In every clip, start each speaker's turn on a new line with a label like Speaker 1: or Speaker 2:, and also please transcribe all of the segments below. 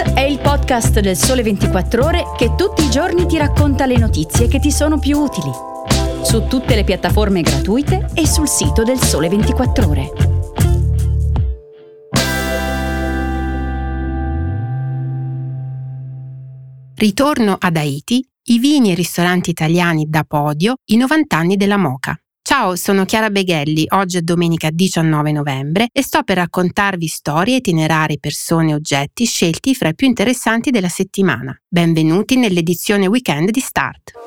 Speaker 1: Start è il podcast del Sole 24 Ore che tutti i giorni ti racconta le notizie che ti sono più utili. Su tutte le piattaforme gratuite e sul sito del Sole 24 Ore.
Speaker 2: Ritorno ad Haiti, i vini e i ristoranti italiani da podio, i 90 anni della Moca. Ciao, sono Chiara Beghelli, oggi è domenica 19 novembre e sto per raccontarvi storie, itinerari, persone e oggetti scelti fra i più interessanti della settimana. Benvenuti nell'edizione weekend di Start.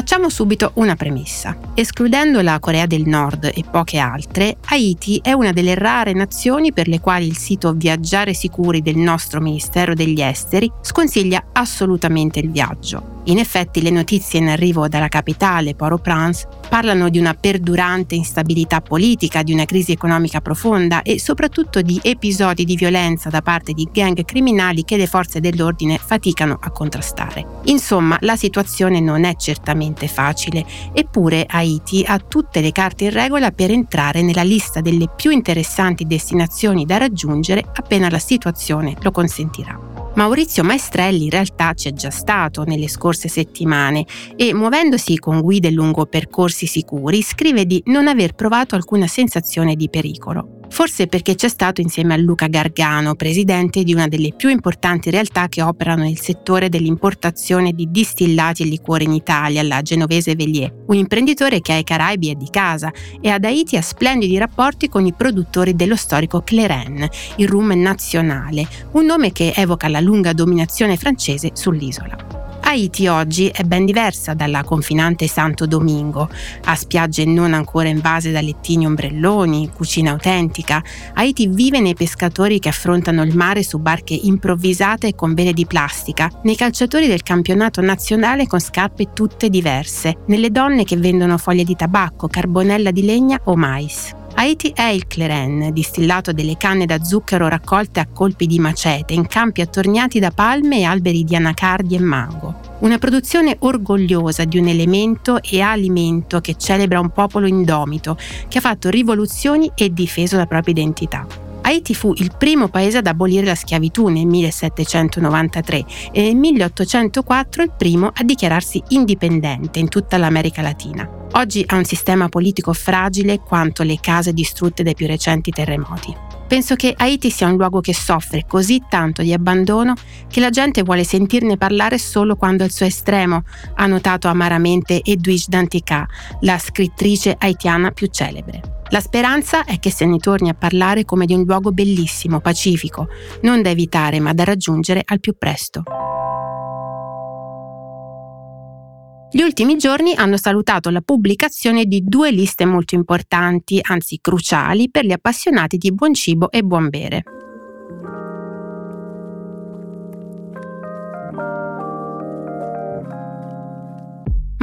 Speaker 2: Facciamo subito una premessa. Escludendo la Corea del Nord e poche altre, Haiti è una delle rare nazioni per le quali il sito Viaggiare Sicuri del nostro Ministero degli Esteri sconsiglia assolutamente il viaggio. In effetti le notizie in arrivo dalla capitale, Port-au-Prince, parlano di una perdurante instabilità politica, di una crisi economica profonda e soprattutto di episodi di violenza da parte di gang criminali che le forze dell'ordine faticano a contrastare. Insomma, la situazione non è certamente facile, eppure Haiti ha tutte le carte in regola per entrare nella lista delle più interessanti destinazioni da raggiungere appena la situazione lo consentirà. Maurizio Maestrelli in realtà c'è già stato nelle scorse settimane e muovendosi con guide lungo percorsi sicuri scrive di non aver provato alcuna sensazione di pericolo forse perché c'è stato insieme a Luca Gargano, presidente di una delle più importanti realtà che operano nel settore dell'importazione di distillati e liquori in Italia, la genovese Velier, un imprenditore che ai Caraibi è di casa e ad Haiti ha splendidi rapporti con i produttori dello storico Cleren, il rum nazionale, un nome che evoca la lunga dominazione francese sull'isola. Haiti oggi è ben diversa dalla confinante Santo Domingo. Ha spiagge non ancora invase da lettini ombrelloni, cucina autentica. Haiti vive nei pescatori che affrontano il mare su barche improvvisate e con vele di plastica, nei calciatori del campionato nazionale con scarpe tutte diverse, nelle donne che vendono foglie di tabacco, carbonella di legna o mais. Haiti è il Cleren, distillato delle canne da zucchero raccolte a colpi di macete in campi attorniati da palme e alberi di anacardi e mango. Una produzione orgogliosa di un elemento e alimento che celebra un popolo indomito, che ha fatto rivoluzioni e difeso la propria identità. Haiti fu il primo paese ad abolire la schiavitù nel 1793 e nel 1804 il primo a dichiararsi indipendente in tutta l'America Latina. Oggi ha un sistema politico fragile quanto le case distrutte dai più recenti terremoti. Penso che Haiti sia un luogo che soffre così tanto di abbandono che la gente vuole sentirne parlare solo quando è il suo estremo, ha notato amaramente Edwige Dantica, la scrittrice haitiana più celebre. La speranza è che se ne torni a parlare come di un luogo bellissimo, pacifico, non da evitare ma da raggiungere al più presto. Gli ultimi giorni hanno salutato la pubblicazione di due liste molto importanti, anzi cruciali, per gli appassionati di buon cibo e buon bere.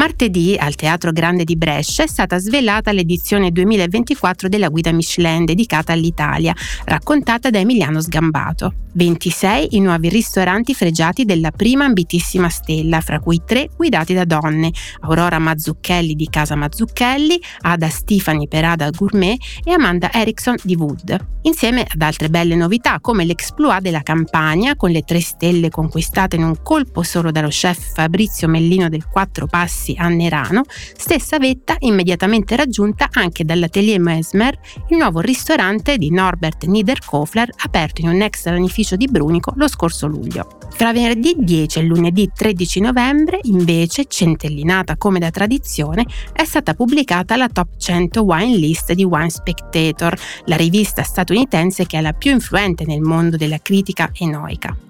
Speaker 2: Martedì al Teatro Grande di Brescia è stata svelata l'edizione 2024 della guida Michelin dedicata all'Italia, raccontata da Emiliano Sgambato. 26 i nuovi ristoranti fregiati della prima ambitissima stella, fra cui tre guidati da donne, Aurora Mazzucchelli di Casa Mazzucchelli, Ada Stefani per Ada Gourmet e Amanda Erickson di Wood, insieme ad altre belle novità come l'exploit della campagna con le tre stelle conquistate in un colpo solo dallo chef Fabrizio Mellino del Quattro Passi a Nerano, stessa vetta immediatamente raggiunta anche dall'Atelier Mesmer, il nuovo ristorante di Norbert Niederkofler aperto in un ex lanificio ufficio di Brunico lo scorso luglio. Tra venerdì 10 e lunedì 13 novembre, invece, centellinata come da tradizione, è stata pubblicata la Top 100 Wine List di Wine Spectator, la rivista statunitense che è la più influente nel mondo della critica enoica.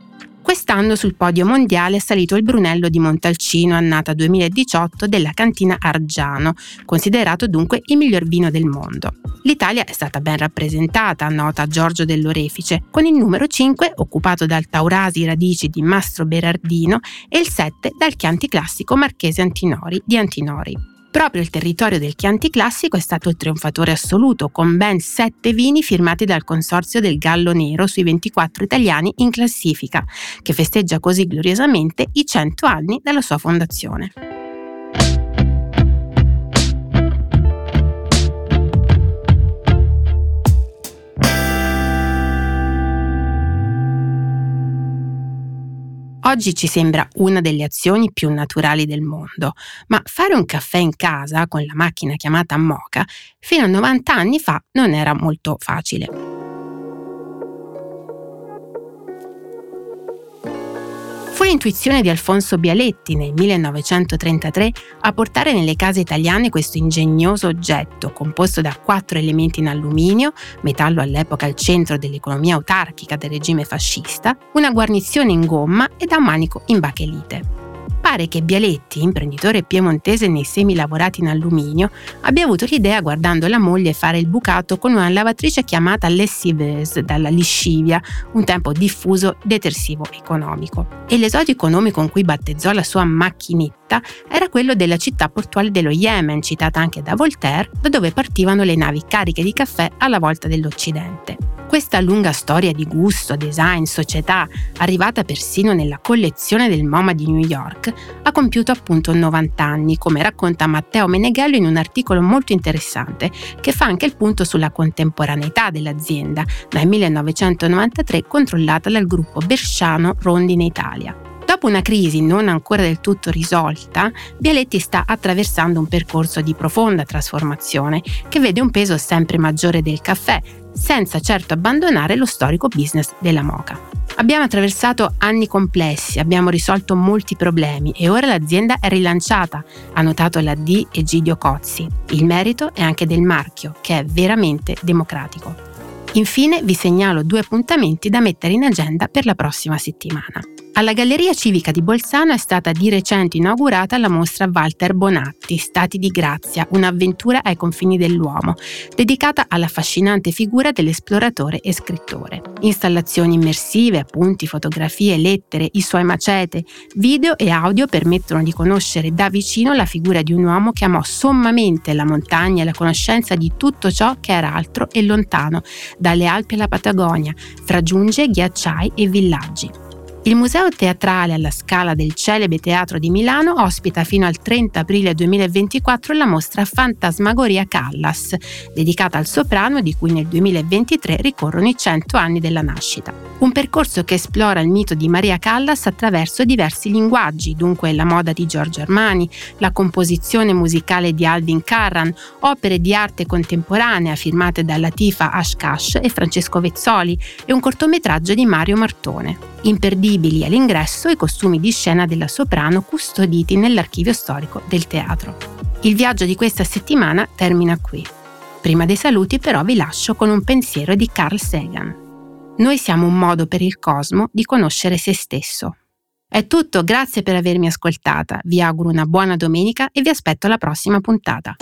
Speaker 2: Quest'anno sul podio mondiale è salito il Brunello di Montalcino, annata 2018 della cantina Argiano, considerato dunque il miglior vino del mondo. L'Italia è stata ben rappresentata, nota Giorgio dell'Orefice, con il numero 5 occupato dal Taurasi Radici di Mastro Berardino e il 7 dal Chianti Classico Marchese Antinori di Antinori. Proprio il territorio del Chianti Classico è stato il trionfatore assoluto, con ben sette vini firmati dal consorzio del Gallo Nero sui 24 italiani in classifica, che festeggia così gloriosamente i 100 anni dalla sua fondazione. Oggi ci sembra una delle azioni più naturali del mondo, ma fare un caffè in casa con la macchina chiamata Moca fino a 90 anni fa non era molto facile. L'intuizione di Alfonso Bialetti nel 1933 a portare nelle case italiane questo ingegnoso oggetto composto da quattro elementi in alluminio, metallo all'epoca al centro dell'economia autarchica del regime fascista, una guarnizione in gomma e da un manico in bachelite. Pare che Bialetti, imprenditore piemontese nei semi lavorati in alluminio, abbia avuto l'idea guardando la moglie fare il bucato con una lavatrice chiamata lessiveuse dalla liscivia, un tempo diffuso detersivo economico. E l'esotico nome con cui battezzò la sua macchinetta era quello della città portuale dello Yemen, citata anche da Voltaire, da dove partivano le navi cariche di caffè alla volta dell'Occidente. Questa lunga storia di gusto, design, società, arrivata persino nella collezione del MoMA di New York, ha compiuto appunto 90 anni, come racconta Matteo Meneghello in un articolo molto interessante che fa anche il punto sulla contemporaneità dell'azienda, dal 1993 controllata dal gruppo Bersciano Rondine Italia. Dopo una crisi non ancora del tutto risolta, Bialetti sta attraversando un percorso di profonda trasformazione che vede un peso sempre maggiore del caffè, senza certo abbandonare lo storico business della moca. Abbiamo attraversato anni complessi, abbiamo risolto molti problemi e ora l'azienda è rilanciata, ha notato la D Egidio Cozzi. Il merito è anche del marchio, che è veramente democratico. Infine vi segnalo due appuntamenti da mettere in agenda per la prossima settimana. Alla Galleria Civica di Bolzano è stata di recente inaugurata la mostra Walter Bonatti, Stati di Grazia, un'avventura ai confini dell'uomo, dedicata all'affascinante figura dell'esploratore e scrittore. Installazioni immersive, appunti, fotografie, lettere, i suoi macete, video e audio permettono di conoscere da vicino la figura di un uomo che amò sommamente la montagna e la conoscenza di tutto ciò che era altro e lontano, dalle Alpi alla Patagonia, fra giunge, ghiacciai e villaggi. Il Museo Teatrale alla Scala del celebre Teatro di Milano ospita fino al 30 aprile 2024 la mostra Fantasmagoria Callas, dedicata al soprano di cui nel 2023 ricorrono i 100 anni della nascita. Un percorso che esplora il mito di Maria Callas attraverso diversi linguaggi, dunque la moda di Giorgio Armani, la composizione musicale di Alvin Carran, opere di arte contemporanea firmate da Latifa Ashkash e Francesco Vezzoli e un cortometraggio di Mario Martone. Imperdibili all'ingresso i costumi di scena della soprano custoditi nell'archivio storico del teatro. Il viaggio di questa settimana termina qui. Prima dei saluti però vi lascio con un pensiero di Carl Sagan. Noi siamo un modo per il cosmo di conoscere se stesso. È tutto, grazie per avermi ascoltata, vi auguro una buona domenica e vi aspetto alla prossima puntata.